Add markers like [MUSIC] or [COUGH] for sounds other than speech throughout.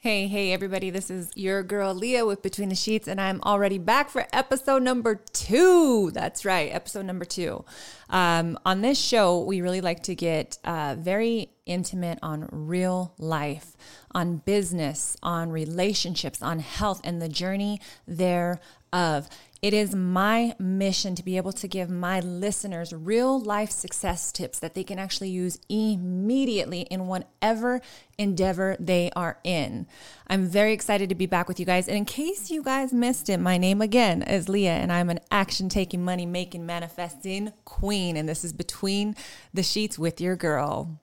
Hey, hey, everybody. This is your girl Leah with Between the Sheets, and I'm already back for episode number two. That's right, episode number two. Um, on this show, we really like to get uh, very intimate on real life, on business, on relationships, on health, and the journey thereof. It is my mission to be able to give my listeners real life success tips that they can actually use immediately in whatever endeavor they are in. I'm very excited to be back with you guys. And in case you guys missed it, my name again is Leah, and I'm an action taking, money making, manifesting queen. And this is Between the Sheets with your girl.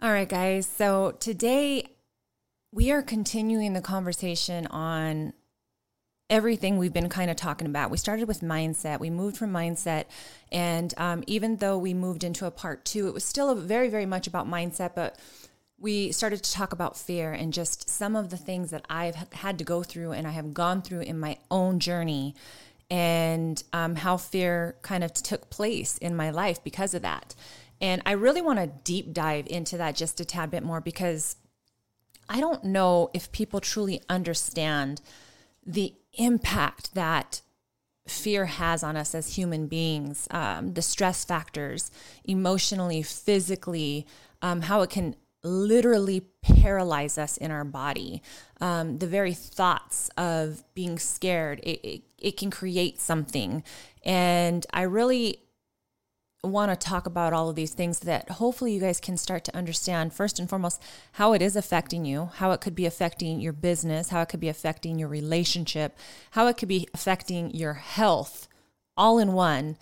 All right, guys. So today we are continuing the conversation on everything we've been kind of talking about. We started with mindset. We moved from mindset. And um, even though we moved into a part two, it was still very, very much about mindset. But we started to talk about fear and just some of the things that I've had to go through and I have gone through in my own journey and um, how fear kind of took place in my life because of that. And I really want to deep dive into that just a tad bit more because I don't know if people truly understand the impact that fear has on us as human beings, um, the stress factors, emotionally, physically, um, how it can literally paralyze us in our body. Um, the very thoughts of being scared, it, it, it can create something. And I really want to talk about all of these things that hopefully you guys can start to understand first and foremost how it is affecting you, how it could be affecting your business, how it could be affecting your relationship, how it could be affecting your health all in one,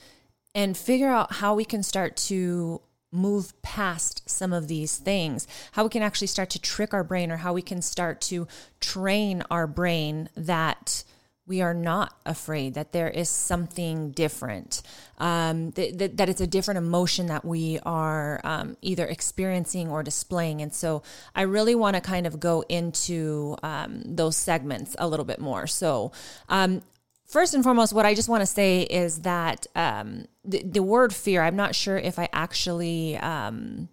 and figure out how we can start to move past some of these things, how we can actually start to trick our brain or how we can start to train our brain that we are not afraid that there is something different um, that, that, that, it's a different emotion that we are um, either experiencing or displaying. And so i really want to kind of go into um, those segments a little bit more. So um, first and foremost what i just want to say is that um, the, the, word fear i'm not sure if i actually um,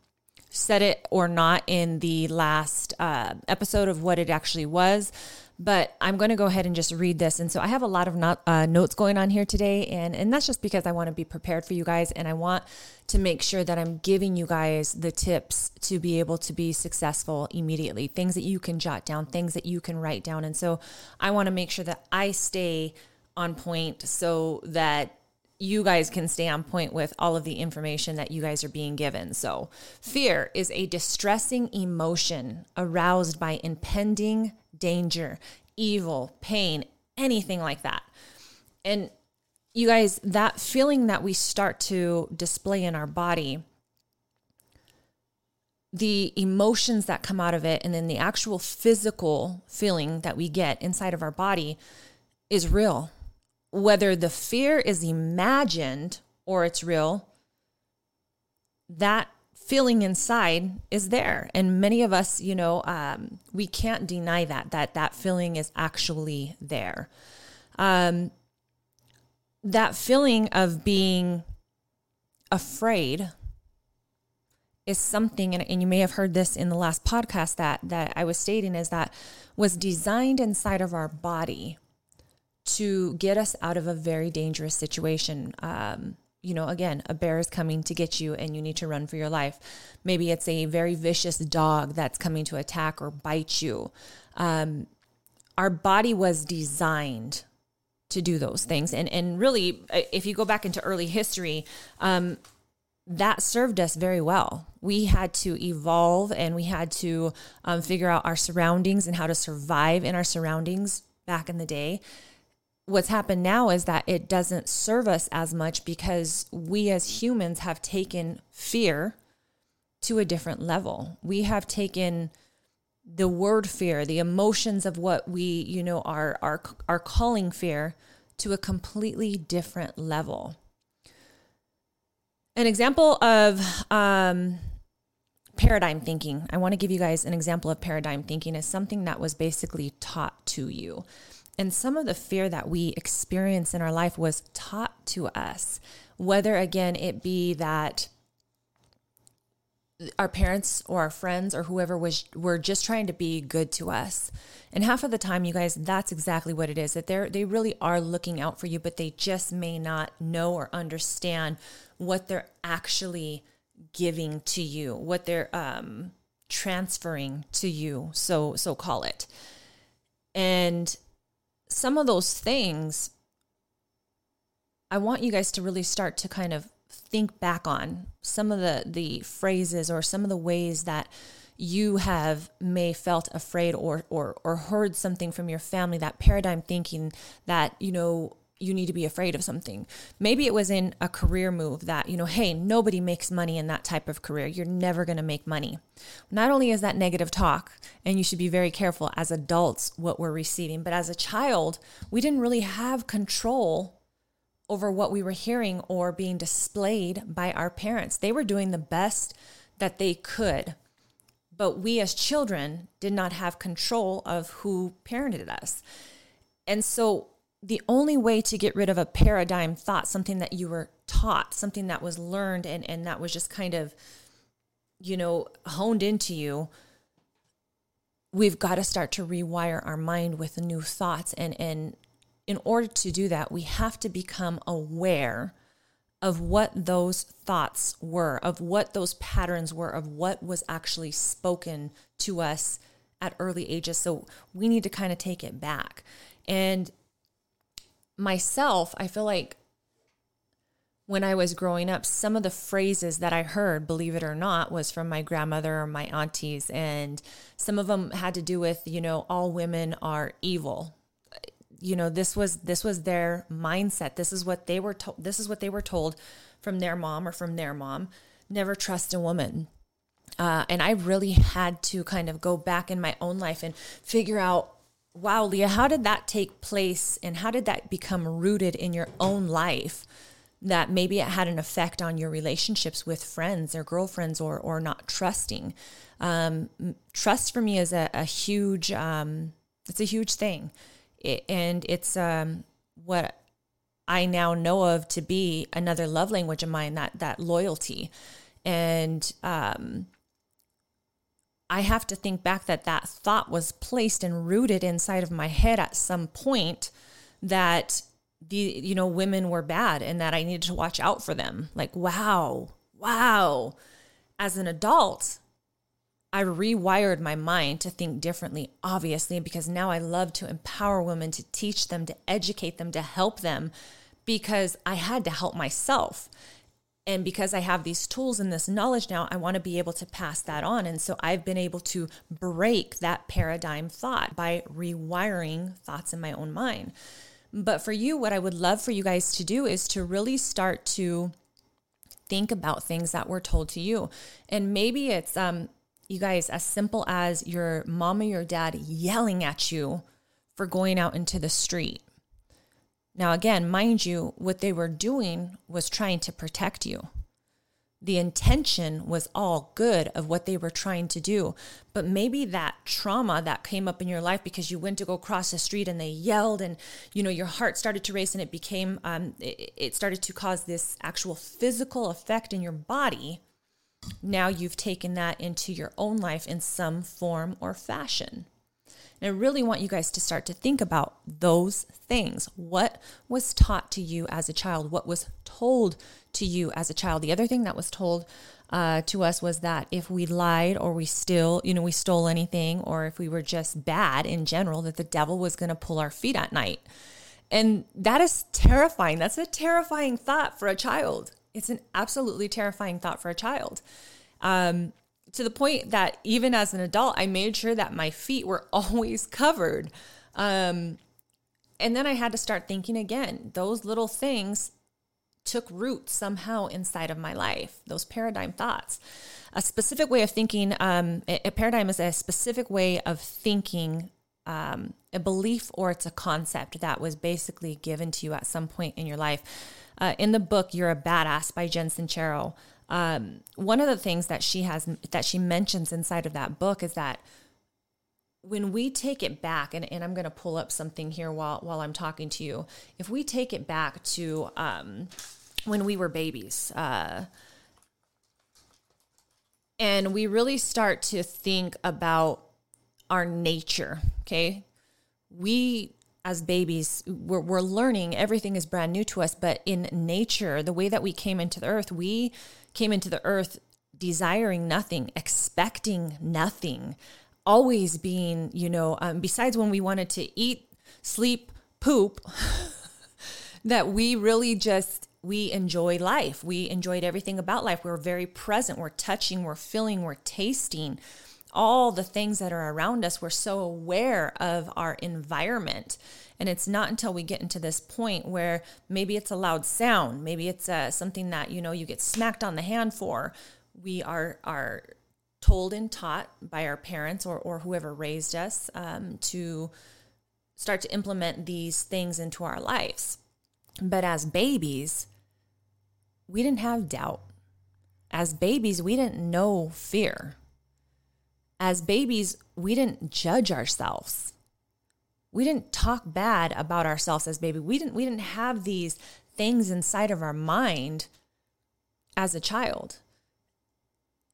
said it or not in the last uh, episode of what it actually was but I'm going to go ahead and just read this. And so I have a lot of not, uh, notes going on here today. And, and that's just because I want to be prepared for you guys. And I want to make sure that I'm giving you guys the tips to be able to be successful immediately, things that you can jot down, things that you can write down. And so I want to make sure that I stay on point so that you guys can stay on point with all of the information that you guys are being given. So, fear is a distressing emotion aroused by impending danger, evil, pain, anything like that. And you guys, that feeling that we start to display in our body, the emotions that come out of it, and then the actual physical feeling that we get inside of our body is real. Whether the fear is imagined or it's real, that feeling inside is there. And many of us you know um, we can't deny that that that feeling is actually there. Um, that feeling of being afraid is something and, and you may have heard this in the last podcast that that i was stating is that was designed inside of our body to get us out of a very dangerous situation. Um, you know, again, a bear is coming to get you and you need to run for your life. Maybe it's a very vicious dog that's coming to attack or bite you. Um, our body was designed to do those things. And, and really, uh, if you go back into early history, um, that served us very well. We had to evolve and we had to um, figure out our surroundings and how to survive in our surroundings back in the day what's happened now is that it doesn't serve us as much because we as humans have taken fear to a different level. We have taken the word fear, the emotions of what we, you know, are are are calling fear to a completely different level. An example of um, paradigm thinking. I want to give you guys an example of paradigm thinking as something that was basically taught to you. And some of the fear that we experience in our life was taught to us, whether again it be that our parents or our friends or whoever was were just trying to be good to us. And half of the time you guys that's exactly what it is that they're they really are looking out for you but they just may not know or understand what they're actually giving to you, what they're um transferring to you, so so call it. And some of those things I want you guys to really start to kind of think back on some of the the phrases or some of the ways that you have may felt afraid or or or heard something from your family that paradigm thinking that you know you need to be afraid of something. Maybe it was in a career move that, you know, hey, nobody makes money in that type of career. You're never going to make money. Not only is that negative talk, and you should be very careful as adults what we're receiving, but as a child, we didn't really have control over what we were hearing or being displayed by our parents. They were doing the best that they could. But we as children did not have control of who parented us. And so the only way to get rid of a paradigm thought, something that you were taught, something that was learned and, and that was just kind of, you know, honed into you, we've got to start to rewire our mind with new thoughts and and in order to do that, we have to become aware of what those thoughts were, of what those patterns were, of what was actually spoken to us at early ages. So we need to kind of take it back. And myself, I feel like when I was growing up, some of the phrases that I heard, believe it or not, was from my grandmother or my aunties. And some of them had to do with, you know, all women are evil. You know this was this was their mindset. This is what they were told this is what they were told from their mom or from their mom. Never trust a woman. Uh, and i really had to kind of go back in my own life and figure out wow leah how did that take place and how did that become rooted in your own life that maybe it had an effect on your relationships with friends or girlfriends or or not trusting? Um, trust for me is a, a huge um, it's a huge thing. It, and it's um, what I now know of to be another love language of mine that that loyalty, and um, I have to think back that that thought was placed and rooted inside of my head at some point that the you know women were bad and that I needed to watch out for them. Like wow, wow. As an adult, I rewired my mind to think differently, obviously, because now I love to empower women, to teach them, to educate them, to help them, because I had to help myself. And because I have these tools and this knowledge now, I want to be able to pass that on. And so I've been able to break that paradigm thought by rewiring thoughts in my own mind. But for you, what I would love for you guys to do is to really start to think about things that were told to you. And maybe it's um, you guys, as simple as your mom or your dad yelling at you for going out into the street. Now, again, mind you, what they were doing was trying to protect you. The intention was all good of what they were trying to do. But maybe that trauma that came up in your life because you went to go cross the street and they yelled and, you know, your heart started to race and it became, um, it, it started to cause this actual physical effect in your body now you've taken that into your own life in some form or fashion. And I really want you guys to start to think about those things. What was taught to you as a child? What was told to you as a child? The other thing that was told uh, to us was that if we lied or we still, you know, we stole anything, or if we were just bad in general, that the devil was going to pull our feet at night. And that is terrifying. That's a terrifying thought for a child it's an absolutely terrifying thought for a child. Um, to the point that even as an adult, I made sure that my feet were [LAUGHS] always covered. Um, and then I had to start thinking again, those little things took root somehow inside of my life, those paradigm thoughts. A specific way of thinking, um, a paradigm is a specific way of thinking, um, a belief or it's a concept that was basically given to you at some point in your life uh, in the book You're a Badass by Jen Sincero, um, one of the things that she has that she mentions inside of that book is that when we take it back, and, and I'm going to pull up something here while while I'm talking to you. If we take it back to um, when we were babies, uh, and we really start to think about our nature, okay, we as babies, we're, we're learning everything is brand new to us. But in nature, the way that we came into the earth, we came into the earth desiring nothing, expecting nothing, always being, you know, um, besides when we wanted to eat, sleep, poop, [LAUGHS] that we really just we enjoy life. We enjoyed everything about life. We were very present. We're touching, we're feeling, we're tasting all the things that are around us. We're so aware of our environment. And it's not until we get into this point where maybe it's a loud sound, maybe it's uh, something that you know you get smacked on the hand for. We are are told and taught by our parents or or whoever raised us um, to start to implement these things into our lives. But as babies, we didn't have doubt. As babies, we didn't know fear as babies, we didn't judge ourselves. We didn't talk bad about ourselves as baby. We didn't we didn't have these things inside of our mind as a child.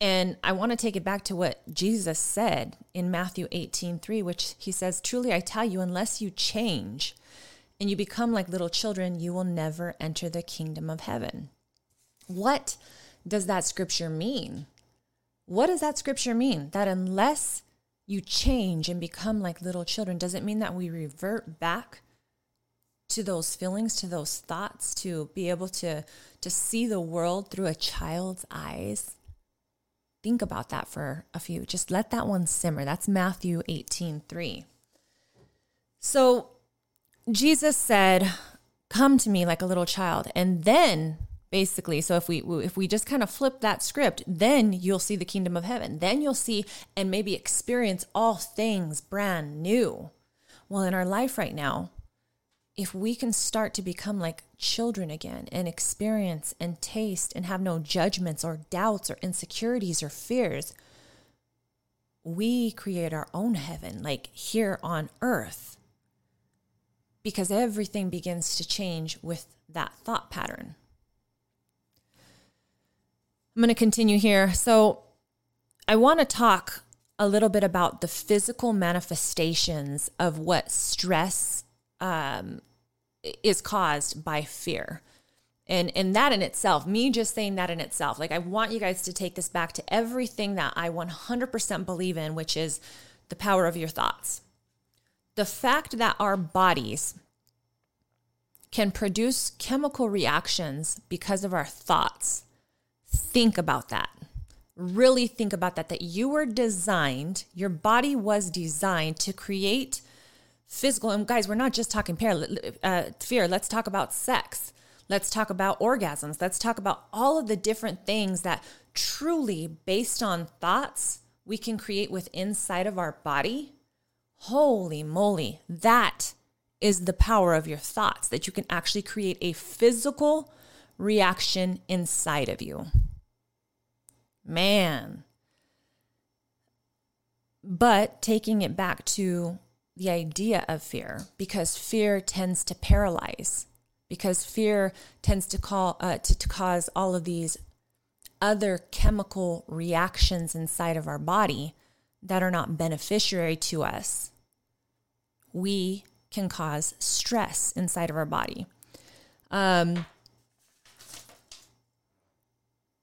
And I want to take it back to what Jesus said in Matthew 18, 3, which he says, Truly I tell you, unless you change and you become like little children, you will never enter the kingdom of heaven. What does that scripture mean? What does that scripture mean? That unless you change and become like little children, does it mean that we revert back to those feelings, to those thoughts, to be able to, to see the world through a child's eyes? Think about that for a few. Just let that one simmer. That's Matthew 18 3. So Jesus said, Come to me like a little child. And then basically. So if we if we just kind of flip that script then you'll see the kingdom of heaven. Then you'll see and maybe experience all things brand new. Well in our life right now if we can start to become like children again and experience and taste and have no judgments or doubts or insecurities or fears we create our own heaven like here on earth. Because everything begins to change with that thought pattern I'm going to continue here. So, I want to talk a little bit about the physical manifestations of what stress um, is caused by fear. And, and that in itself, me just saying that in itself, like I want you guys to take this back to everything that I 100% believe in, which is the power of your thoughts. The fact that our bodies can produce chemical reactions because of our thoughts think about that. Really think about that, that you were designed, your body was designed to create physical. And guys, we're not just talking uh, fear. Let's talk about sex. Let's talk about orgasms. Let's talk about all of the different things that truly, based on thoughts, we can create with inside of our body. Holy moly, that is the power of your thoughts, that you can actually create a physical reaction inside of you. Man. But taking it back to the idea of fear, because fear tends to paralyze, because fear tends to call uh, to, to cause all of these other chemical reactions inside of our body that are not beneficiary to us. We can cause stress inside of our body. Um,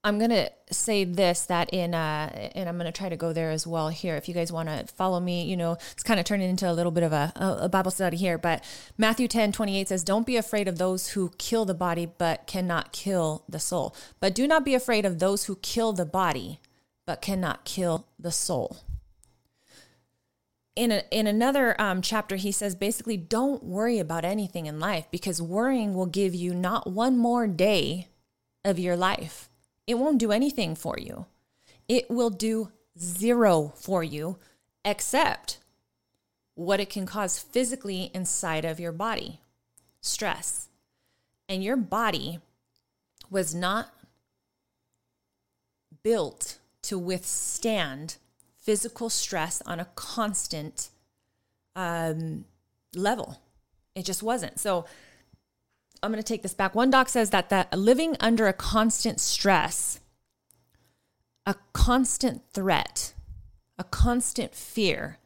I'm to say this that in, uh, and I'm to try to go there as well here. If you guys want to follow me, you know, it's kind of turning into a little bit of a, a Bible study here. But Matthew 10 28 says, Don't be afraid of those who kill the body, but cannot kill the soul. But do not be afraid of those who kill the body, but cannot kill the soul. In, a, in another um, chapter, he says basically, don't worry about anything in life because worrying will give you not one more day of your life it won't do anything for you. It will do zero for you, except what it can cause physically inside of your body stress. And your body was not built to withstand physical stress on a constant um, level. It just wasn't. So I'm going to take this back. One doc says that that living under a constant stress, a constant threat, a constant fear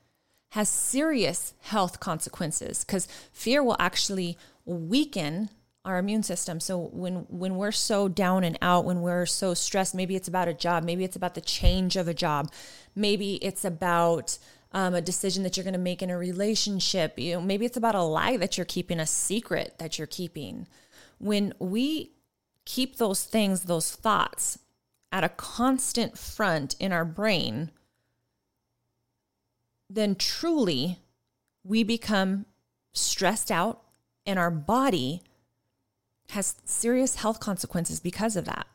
has serious health consequences because fear will actually weaken our immune system. So when when we're so down and out, when we're so stressed, maybe it's about a job, maybe it's about the change of a job, maybe it's about um, a decision that you're going to make in a relationship. You know, maybe it's about a lie that you're keeping, a secret that you're keeping. When we keep those things, those thoughts at a constant front in our brain, then truly we become stressed out and our body has serious health consequences because of that.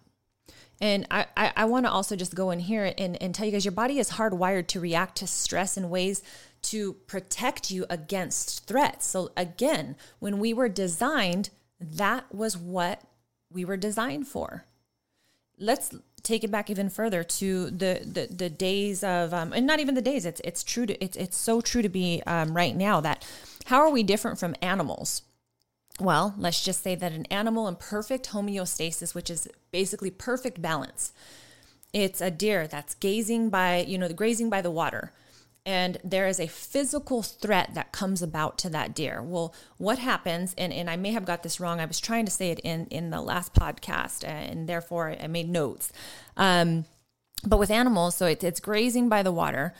And I, I, I want to also just go in here and, and tell you guys your body is hardwired to react to stress in ways to protect you against threats. So, again, when we were designed, that was what we were designed for. Let's take it back even further to the the, the days of um, and not even the days it's it's true to it's it's so true to be um, right now that how are we different from animals well, let's just say that an animal in perfect homeostasis, which is basically perfect balance, it's a deer that's gazing by, you know, grazing by the water. And there is a physical threat that comes about to that deer. Well, what happens, and, and I may have got this wrong, I was trying to say it in, in the last podcast, and therefore I made notes. Um, but with animals, so it, it's grazing by the water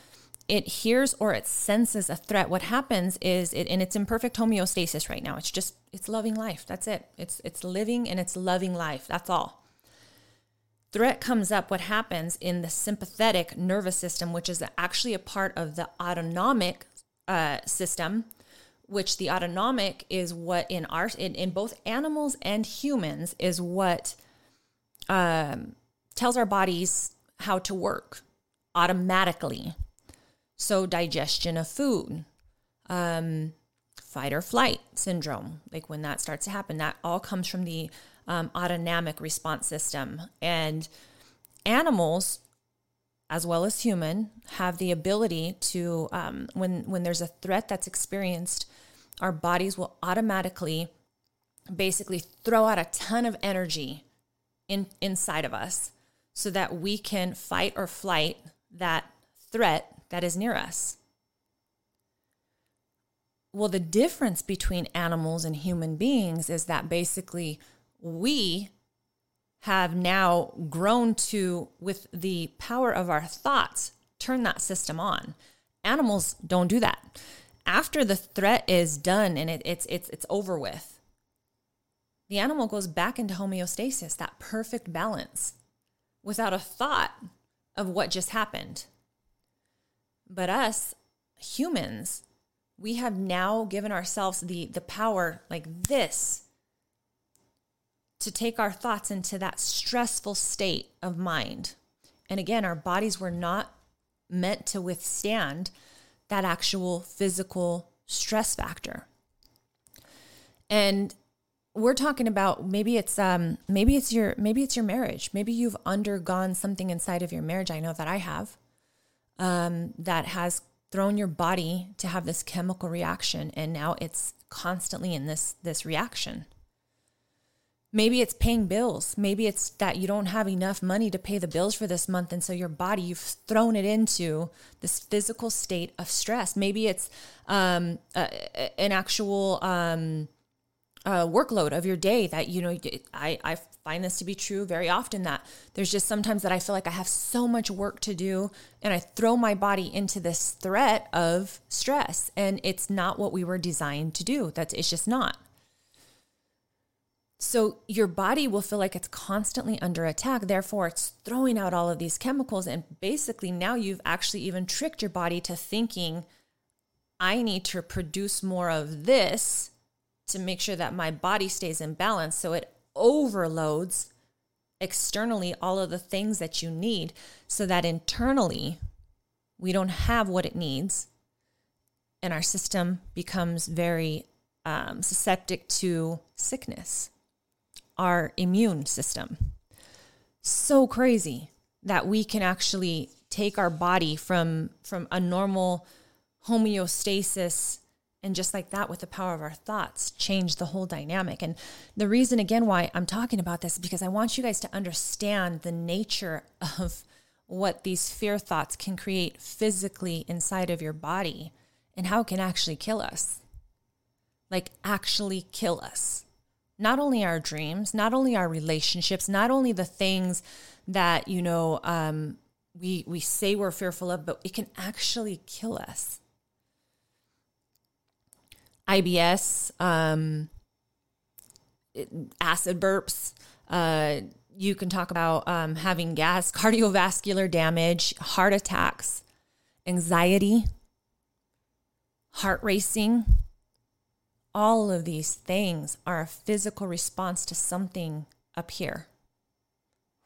it hears or it senses a threat, what happens is it and it's in perfect homeostasis right now. It's just it's loving life. That's it. It's it's living and it's loving life. That's all. Threat comes up, what happens in the sympathetic nervous system, which is actually a part of the autonomic uh, system, which the autonomic is what in our in, in both animals and humans is what um, tells our bodies how to work automatically so, digestion of food, um, fight or flight syndrome, like when that starts to happen, that all comes from the um, autonomic response system. And animals, as well as human, have the ability to, um, when when there's a threat that's experienced, our bodies will automatically, basically, throw out a ton of energy in inside of us, so that we can fight or flight that threat that is near us. Well, the difference between animals and human beings is that basically we have now grown to, with the power of our thoughts, turn that system on. Animals don't do that. After the threat is done and it, it's it's it's over with, the animal goes back into homeostasis, that perfect balance, without a thought of what just happened. But us humans, we have now given ourselves the the power like this to take our thoughts into that stressful state of mind. And again, our bodies were not meant to withstand that actual physical stress factor. And we're talking about maybe it's um maybe it's your maybe it's your marriage. Maybe you've undergone something inside of your marriage. I know that I have um, that has thrown your body to have this chemical reaction and now it's constantly in this this reaction. Maybe it's paying bills. Maybe it's that you don't have enough money to pay the bills for this month and so your body you've thrown it into this physical state of stress. Maybe it's um, an actual um, uh, workload of your day that you know I, I find this to be true very often that there's just sometimes that i feel like i have so much work to do and i throw my body into this threat of stress and it's not what we were designed to do. That's it's just not. So your body will feel like it's constantly under attack. Therefore it's throwing out all of these chemicals and basically now you've actually even tricked your body to thinking i need to produce more of this to make sure that my body stays in balance. So it overloads externally all of the things that you need so that internally we don't have what it needs and our system becomes very um, susceptible to sickness, our immune system. So crazy that we can actually take our body from from a normal homeostasis and just like that with the power of our thoughts change the whole dynamic. And the reason again why i'm talking about this is because i want you guys to understand the nature of what these fear thoughts can create physically inside of your body and how it can actually kill us. Like actually kill us. Not only our dreams not only our relationships not only the things that you know um, we we say we're fearful of but it can actually kill us IBS, um, acid burps. Uh, you can talk about um, having gas, [LAUGHS] cardiovascular damage, heart attacks, anxiety, heart racing. All of these things are a physical response to something up here.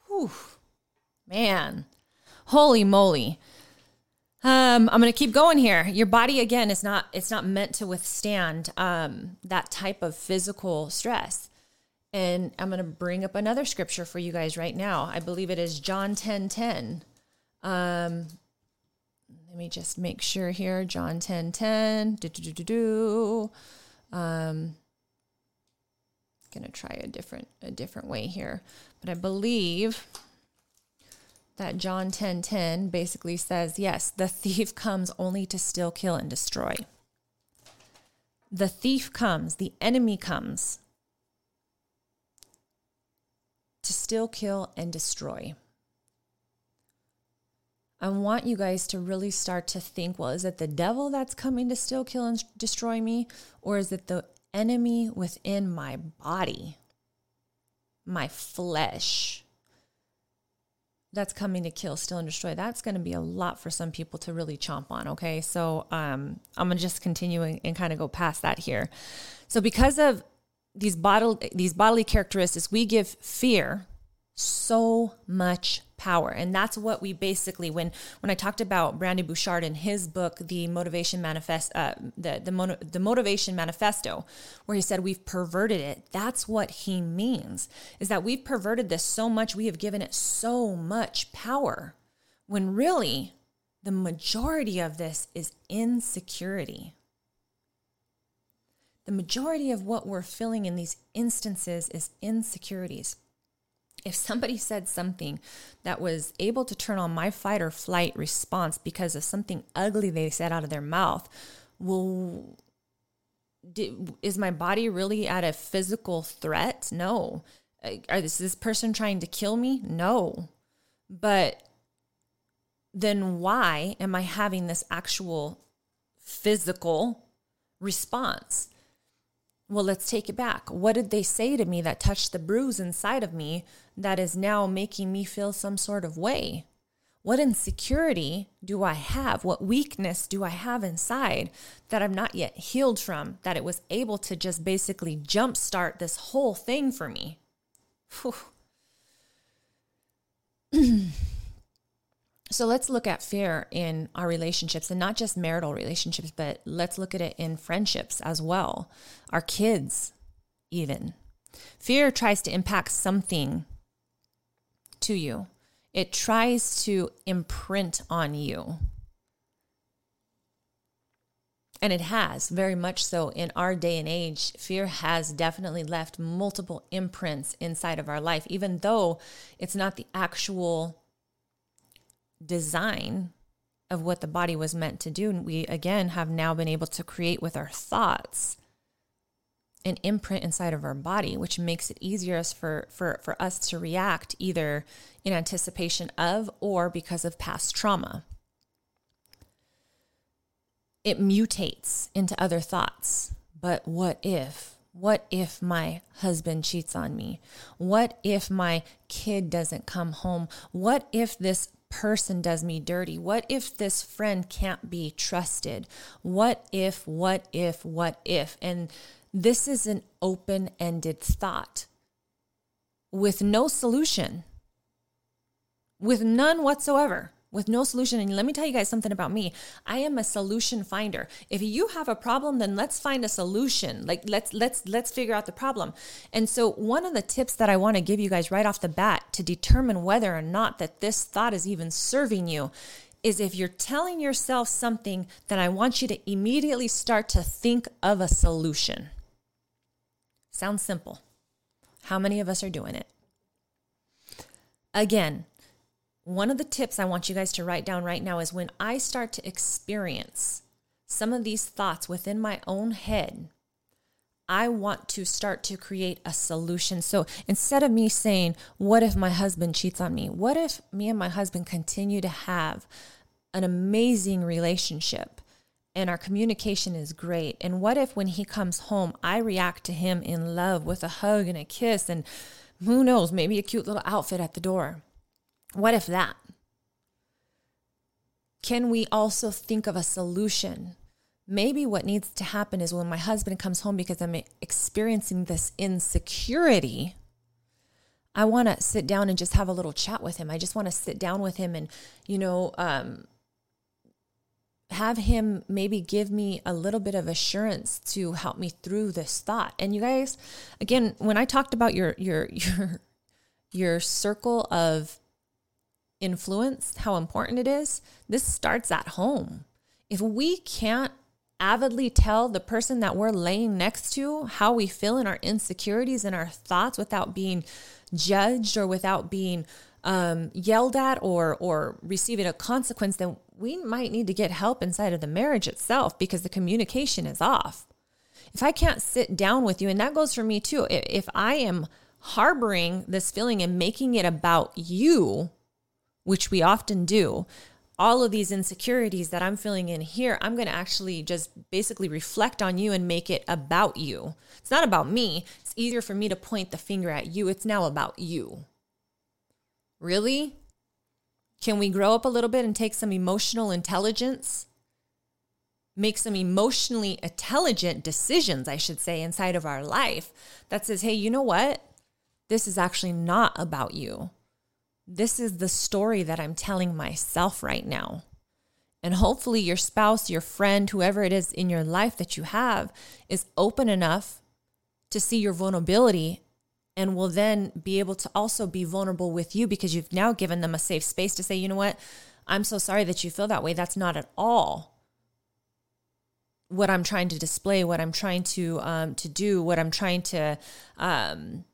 Whew, man, holy moly. Um, I'm going to keep going here. Your body again is not it's not meant to withstand um, that type of physical stress. And I'm going to bring up another scripture for you guys right now. I believe it is John 10 10. Um, let me just make sure here. John 10 10. Do, do, do, do. Um, gonna try a different a different way here. But I believe that John 10:10 10, 10 basically says, yes, the thief comes only to steal, kill and destroy. The thief comes, the enemy comes to steal, kill and destroy. I want you guys to really start to think, well, is it the devil that's coming to steal, kill and destroy me or is it the enemy within my body? My flesh? That's coming to kill, steal, and destroy. That's going to be a lot for some people to really chomp on. Okay. So um, I'm going to just continue and, and kind of go past that here. So because of these bodily, these bodily characteristics, we give fear so much power. And that's what we basically when when i talked about Brendon Burchard in his book the motivation manifest uh, the the, the motivation manifesto where he said we've perverted it. That's what he means is that we've perverted this so much we have given it so much power when really the majority of this is insecurity. The majority of what we're feeling in these instances is insecurities if somebody said something that was able to turn on my fight or flight response because of something ugly they said out of their mouth, well, did, is my body really at a physical threat? No. Are this this person trying to kill me? No. But then why am I having this actual physical response? Well, let's take it back. What did they say to me that touched the bruise inside of me that is now making me feel some sort of way? What insecurity do I have? What weakness do I have inside that I'm not yet healed from? That it was able to just basically jumpstart this whole thing for me. [CLEARS THROAT] So let's look at fear in our relationships and not just marital relationships, but let's look at it in friendships as well, our kids, even. Fear tries to impact something to you, it tries to imprint on you. And it has very much so in our day and age. Fear has definitely left multiple imprints inside of our life, even though it's not the actual design of what the body was meant to do. And we, again, have now been able to create with our thoughts an imprint inside of our body, which makes it easier for, for, for us to react either in anticipation of or because of past trauma. It mutates into other thoughts. But what if? What if my husband cheats on me? What if my kid doesn't come home? What if this person does me dirty? What if this friend can't be trusted? What if, what if, what if? And this is an open ended thought with no solution, with none whatsoever. With no solution. And let me tell you guys something about me. I am a solution finder. If you have a problem, then let's find a solution. Like let's let's let's figure out the problem. And so one of the tips that I want to give you guys right off the bat to determine whether or not that this thought is even serving you is if you're telling yourself something, then I want you to immediately start to think of a solution. Sounds simple. How many of us are doing it? Again, one of the tips I want you guys to write down right now is when I start to experience some of these thoughts within my own head, I want to start to create a solution. So instead of me saying, What if my husband cheats on me? What if me and my husband continue to have an amazing relationship and our communication is great? And what if when he comes home, I react to him in love with a hug and a kiss and who knows, maybe a cute little outfit at the door? What if that? Can we also think of a solution? Maybe what needs to happen is when my husband comes home because I'm experiencing this insecurity, I want to sit down and just have a little chat with him. I just want to sit down with him and, you know, um, have him maybe give me a little bit of assurance to help me through this thought. And you guys, again, when I talked about your your [LAUGHS] your your circle of influence, how important it is, this starts at home. If we can't avidly tell the person that we're laying next to how we feel in our insecurities and our thoughts without being judged or without being um, yelled at or or receiving a consequence, then we might need to get help inside of the marriage itself because the communication is off. If I can't sit down with you, and that goes for me too, if I am harboring this feeling and making it about you, which we often do, all of these insecurities that I'm feeling in here, I'm going to actually just basically reflect on you and make it about you. It's not about me. It's easier for me to point the finger at you. It's now about you. Really? Can we grow up a little bit and take some emotional intelligence? Make some emotionally intelligent decisions, I should say, inside of our life that says, hey, you know what? This is actually not about you. This is the story that I'm telling myself right now. And hopefully, your spouse, your friend, whoever it is in your life that you have, is open enough to see your vulnerability and will then be able to also be vulnerable with you because you've now given them a safe space to say, you know what, I'm so sorry that you feel that way. That's not at all what I'm trying to display, what I'm trying to um, to do, what I'm trying to, um,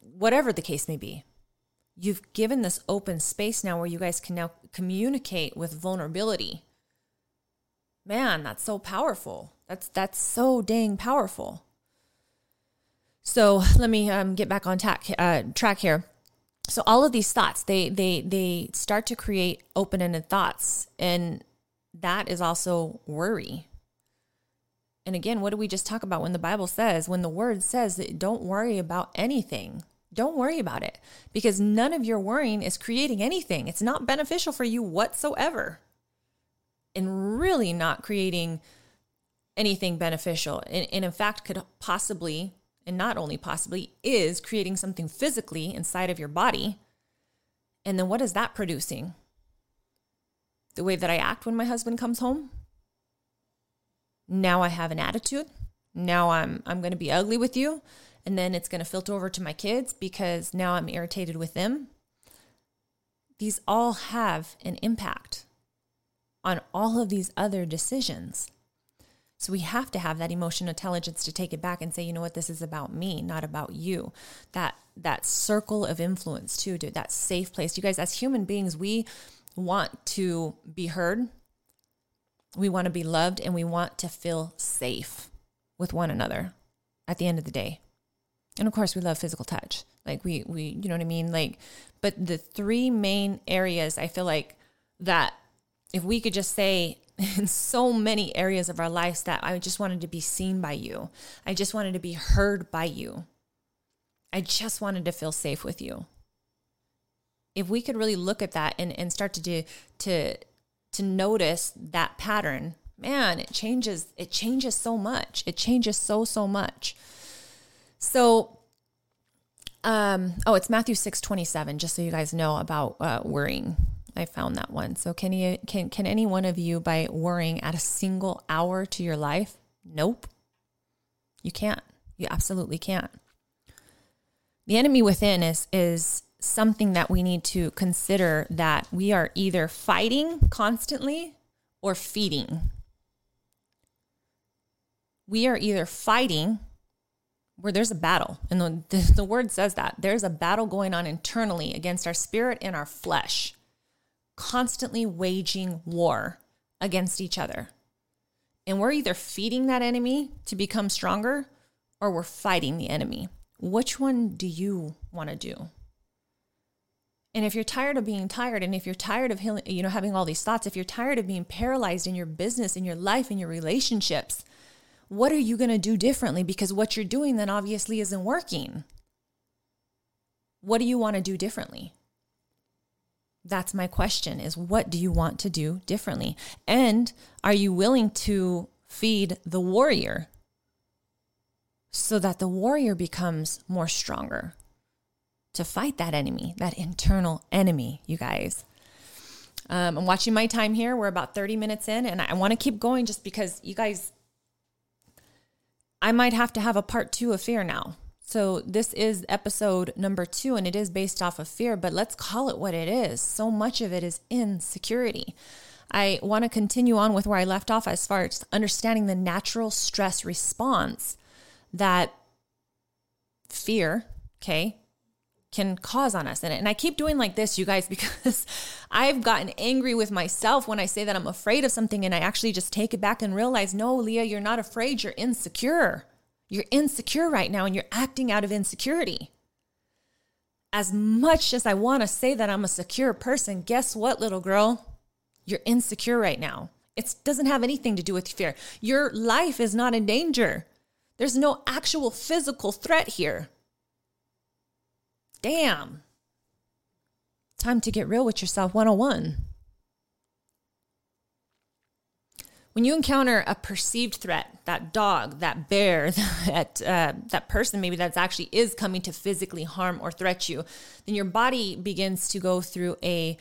whatever the case may be you've given this open space now where you guys can now communicate with vulnerability. Man, that's so powerful. That's that's so dang powerful. So let me um, get back on tack, uh, track here. So all of these thoughts, they they they start to create open-ended thoughts, and that is also worry. And again, what do we just talk about when the Bible says, when the Word says that don't worry about anything? Don't worry about it because none of your worrying is creating anything. It's not beneficial for you whatsoever. And really not creating anything beneficial. And, and in fact, could possibly, and not only possibly, is creating something physically inside of your body. And then what is that producing? The way that I act when my husband comes home? Now I have an attitude. Now I'm I'm going to be ugly with you and then it's going to filter over to my kids because now I'm irritated with them. These all have an impact on all of these other decisions. So we have to have that emotional intelligence to take it back and say, you know what, this is about me, not about you. That that circle of influence too, dude, that safe place. You guys, as human beings, we want to be heard. We want to be loved and we want to feel safe with one another at the end of the day and of course we love physical touch. Like we we you know what i mean? Like but the three main areas i feel like that if we could just say [LAUGHS] in so many areas of our lives that i just wanted to be seen by you. I just wanted to be heard by you. I just wanted to feel safe with you. If we could really look at that and, and start to do to to notice that pattern man it changes it changes so much. It changes so so much so, um, oh, it's Matthew 6 27, just so you guys know about uh, worrying. I found that one. So can you can can any one of you by worrying add a single hour to your life? Nope. You can't. You absolutely can't. The enemy within is is something that we need to consider that we are either fighting constantly or feeding. We are either fighting where there's a battle, and the, the, the, word says that there's a battle going on internally against our spirit and our flesh, constantly waging war against each other. And we're either feeding that enemy to become stronger or we're fighting the enemy. Which one do you want to do? And if you're tired of being tired, and if you're tired of you know having all these thoughts, if you're tired of being paralyzed in your business, in your life, in your relationships, what are you going to do differently? Because what you're doing then obviously isn't working. What do you want to do differently? That's my question is what do you want to do differently? And are you willing to feed the warrior so that the warrior becomes more stronger to fight that enemy, that internal enemy, you guys? Um, I'm watching my time here. We're about 30 minutes in, and I want to keep going just because you guys, I might have to have a part two of fear now. So, this is episode number two, and it is based off of fear, but let's call it what it is. So much of it is insecurity. I want to continue on with where I left off as far as understanding the natural stress response that fear, okay, can cause on us. And, and I keep doing like this, you guys, [LAUGHS] because I've gotten angry with myself when I say that I'm afraid of something and I actually just take it back and realize, no, Leah, you're not afraid, you're insecure. You're insecure right now and you're acting out of insecurity. As much as I want to say that I'm a secure person, guess what, little girl? You're insecure right now. It doesn't have anything to do with fear. Your life is not in danger. There's no actual physical threat here. Damn. Time to get real with yourself 101. when you encounter a perceived threat, that dog, that bear, [LAUGHS] that uh, that person maybe that's actually is coming to physically harm or threat you, then your body begins to go through a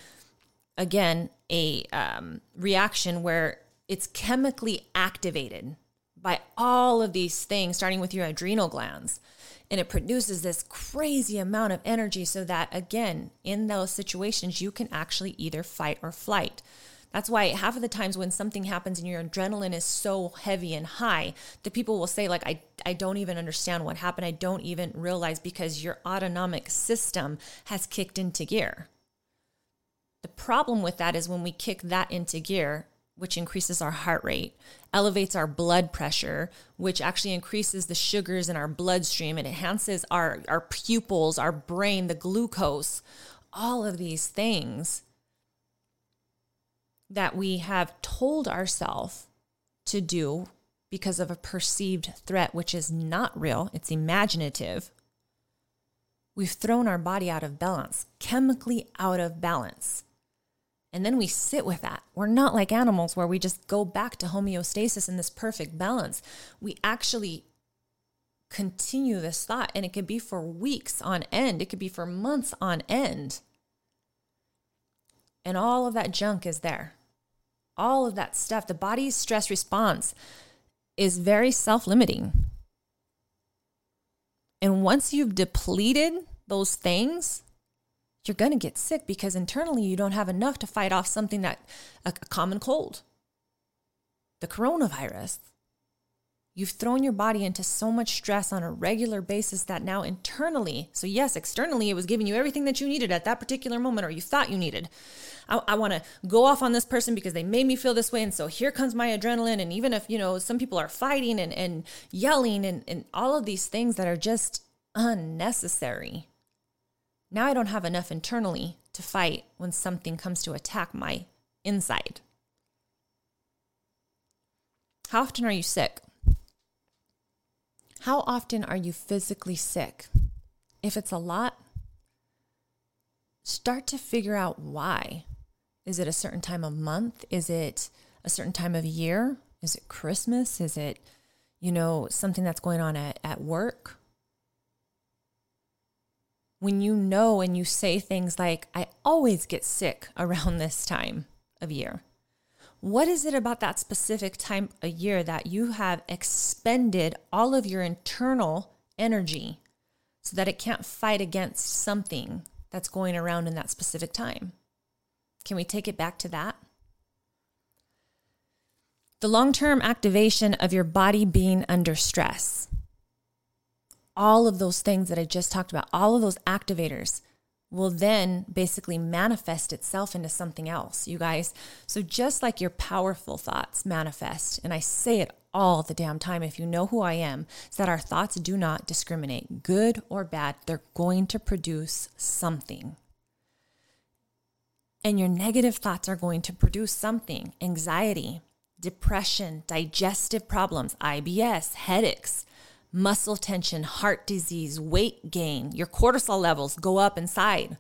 again a um, reaction where it's chemically activated by all of these things, starting with your adrenal glands. And it produces this crazy amount of energy so that, again, in those situations, you can actually either fight or flight. That's why half of the times when something happens and your adrenaline is so heavy and high, the people will say, like, I, I don't even understand what happened. I don't even realize because your autonomic system has kicked into gear. The problem with that is when we kick that into gear, which increases our heart rate, elevates our blood pressure, which actually increases the sugars in our bloodstream. It enhances our, our pupils, our brain, the glucose, all of these things that we have told ourselves to do because of a perceived threat, which is not real, it's imaginative, we've thrown our body out of balance, chemically out of balance. And then we sit with that. We're not like animals where we just go back to homeostasis in this perfect balance. We actually continue this thought, and it could be for weeks on end, it could be for months on end. And all of that junk is there all of that stuff, the body's stress response is very self limiting. And once you've depleted those things, you're going to get sick because internally you don't have enough to fight off something that a, common cold, the coronavirus, You've thrown your body into so much stress on a regular basis that now internally, so yes, externally, it was giving you everything that you needed at that particular moment or you thought you needed. I, I want to go off on this person because they made me feel this way. And so here comes my adrenaline. And even if, you know, some people are fighting and, and yelling and, and all of these things that are just unnecessary, now I don't have enough internally to fight when something comes to attack my inside. How often are you sick? How often are you physically sick? If it's a lot, start to figure out why. Is it a certain time of month? Is it a certain time of year? Is it Christmas? Is it, you know, something that's going on at, at work? When you know and you say things like, I always get sick around this time of year? What is it about that specific time a year that you have expended all of your internal energy so that it can't fight against something that's going around in that specific time? Can we take it back to that? The long term activation of your body being under stress. All of those things that I just talked about, all of those activators will then basically manifest itself into something else, you guys. So, just like your powerful thoughts manifest, and I say it all the damn time, if you know who I am, is that our thoughts do not discriminate, good or bad, they're going to produce something. And your negative thoughts are going to produce something anxiety, depression, digestive problems, IBS, headaches muscle tension, heart disease, weight gain, your cortisol levels go up inside,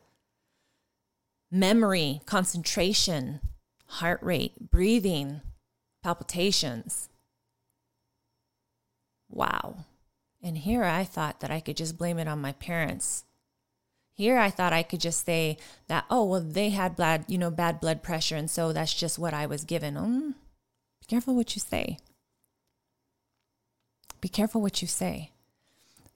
memory, concentration, heart rate, breathing, palpitations. Wow. And here I thought that I could just blame it on my parents. Here I thought I could just say that, oh, well, they had blood, you know, bad blood pressure. And so that's just what I was given. Mm, be careful what you say. Be careful what you say.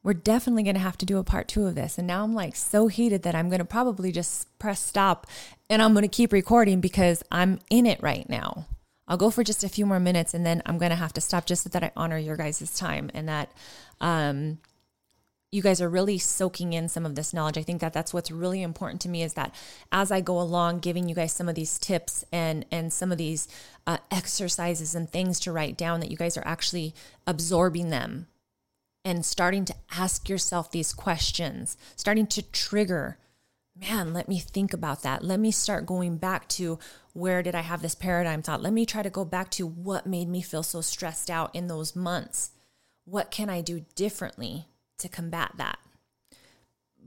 We're definitely going to have to do a part two of this. And now I'm like so heated that I'm going to probably just press stop and I'm going to keep recording because I'm in it right now. I'll go for just a few more minutes and then I'm going to have to stop just so that I honor your guys' time and that um, you guys are really soaking in some of this knowledge. I think that that's what's really important to me is that as I go along, giving you guys some of these tips and and some of these uh, exercises and things to write down, that you guys are actually absorbing them and starting to ask yourself these questions, starting to trigger. Man, let me think about that. Let me start going back to where did I have this paradigm thought? Let me try to go back to what made me feel so stressed out in those months. What can I do differently? To combat that.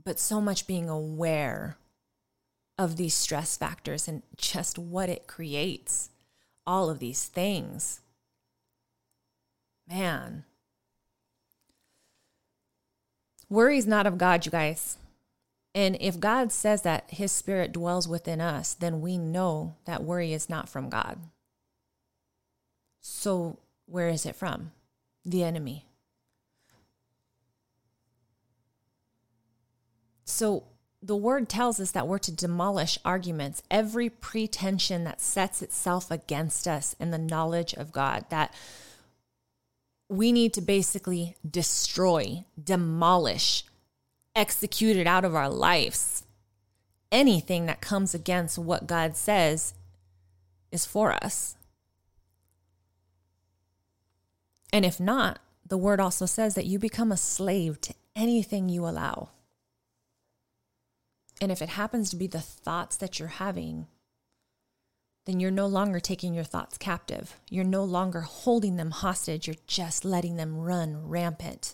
But so much being aware of these stress factors and just what it creates, all of these things. Man. Worry is not of God, you guys. And if God says that his spirit dwells within us, then we know that worry is not from God. So, where is it from? The enemy. So the word tells us that we're to demolish arguments, every pretension that sets itself against us in the knowledge of God, that we need to basically destroy, demolish, execute it out of our lives. Anything that comes against what God says is for us. And if not, the word also says that you become a slave to anything you allow. And if it happens to be the thoughts that you're having, then you're no longer taking your thoughts captive. You're no longer holding them hostage. You're just letting them run rampant.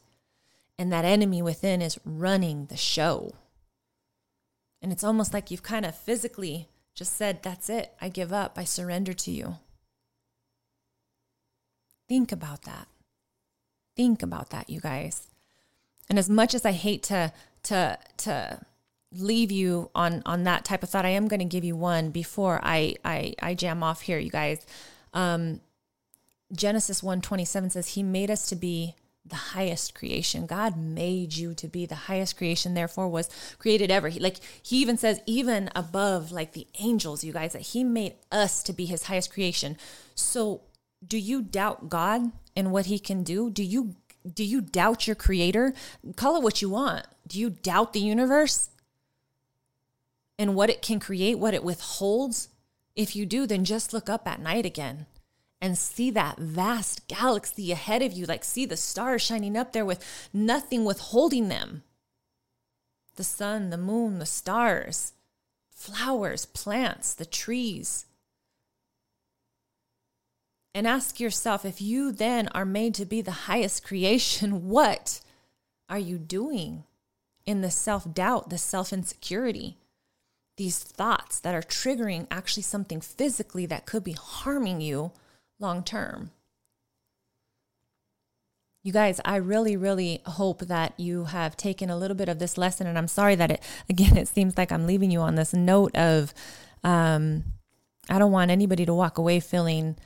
And that enemy within is running the show. And it's almost like you've kind of physically just said, That's it. I give up. I surrender to you. Think about that. Think about that, you guys. And as much as I hate to, to, to, leave you on on that type of thought, I am going to give you one before I I, I jam off here, you guys. Um, Genesis one twenty seven says He made us to be the highest creation. God made you to be the highest creation, therefore was created ever. He, like he even says, even above like the angels, you guys, that he made us to be his highest creation. So do you doubt God and what he can do? Do you do you doubt your creator? Call it what you want. Do you doubt the universe? And what it can create, what it withholds, if you do, then just look up at night again and see that vast galaxy ahead of you. Like, see the stars shining up there with nothing withholding them the sun, the moon, the stars, flowers, plants, the trees. And ask yourself if you then are made to be the highest creation, [LAUGHS] what are you doing in the self doubt, the self insecurity? These thoughts that are triggering actually something physically that could be harming you long term. you guys, I really, really hope that you have taken a little bit of this lesson. And I'm sorry that it, [LAUGHS] again, it seems like I'm leaving you on this note of, um, I don't want anybody to walk away feeling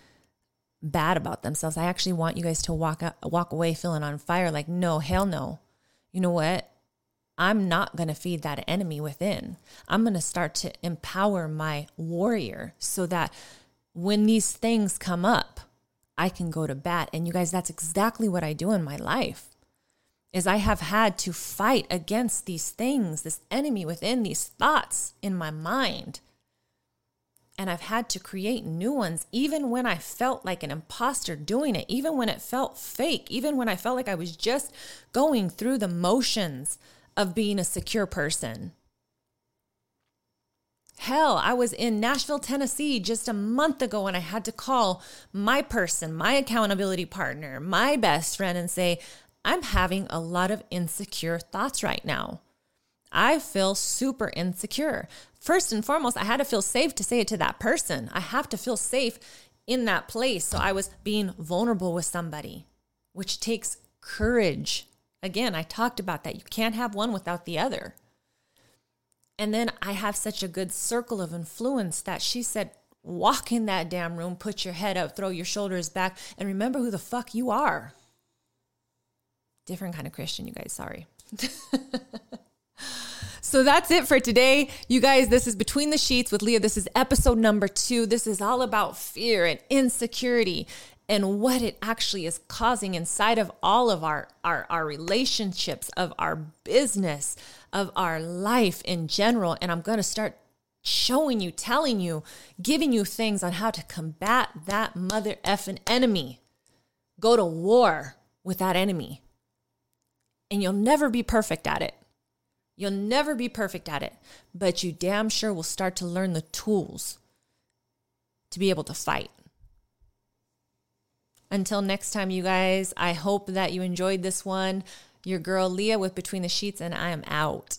bad about themselves. I actually want you guys to walk walk away feeling on fire. Like, no, hell no. You know what? I'm not going to feed that enemy within. I'm going to start to empower my warrior so that when these things come up, I can go to bat. And you guys, that's exactly what I do in my life. Is I have had to fight against these things, this enemy within these thoughts in my mind. And I've had to create new ones, even when I felt like an imposter doing it, even when it felt fake, even when I felt like I was just going through the motions of being a secure person. Hell, I was in Nashville, Tennessee just a month ago and I had to call my person, my accountability partner, my best friend, and say, I'm having a lot of insecure thoughts right now. I feel super insecure. First and foremost, I had to feel safe to say it to that person. I have to feel safe in that place. So I was being vulnerable with somebody, which takes courage. Again, I talked about that. You can't have one without the other. And then I have such a good circle of influence that she said, walk in that damn room, put your head up, throw your shoulders back, and remember who the fuck you are. Different kind of Christian, you guys, sorry. [LAUGHS] So that's it for today. You guys, this is Between the Sheets with Leah. This is episode number two. This is all about fear and insecurity and what it actually is causing inside of all of our, our, our relationships, of our business, of our life in general. And I'm going to start showing you, telling you, giving you things on how to combat that mother effing enemy. Go to war with that enemy. And you'll never be perfect at it. You'll never be perfect at it, but you damn sure will start to learn the tools to be able to fight. Until next time, you guys, I hope that you enjoyed this one. Your girl Leah with Between the Sheets, and I am out.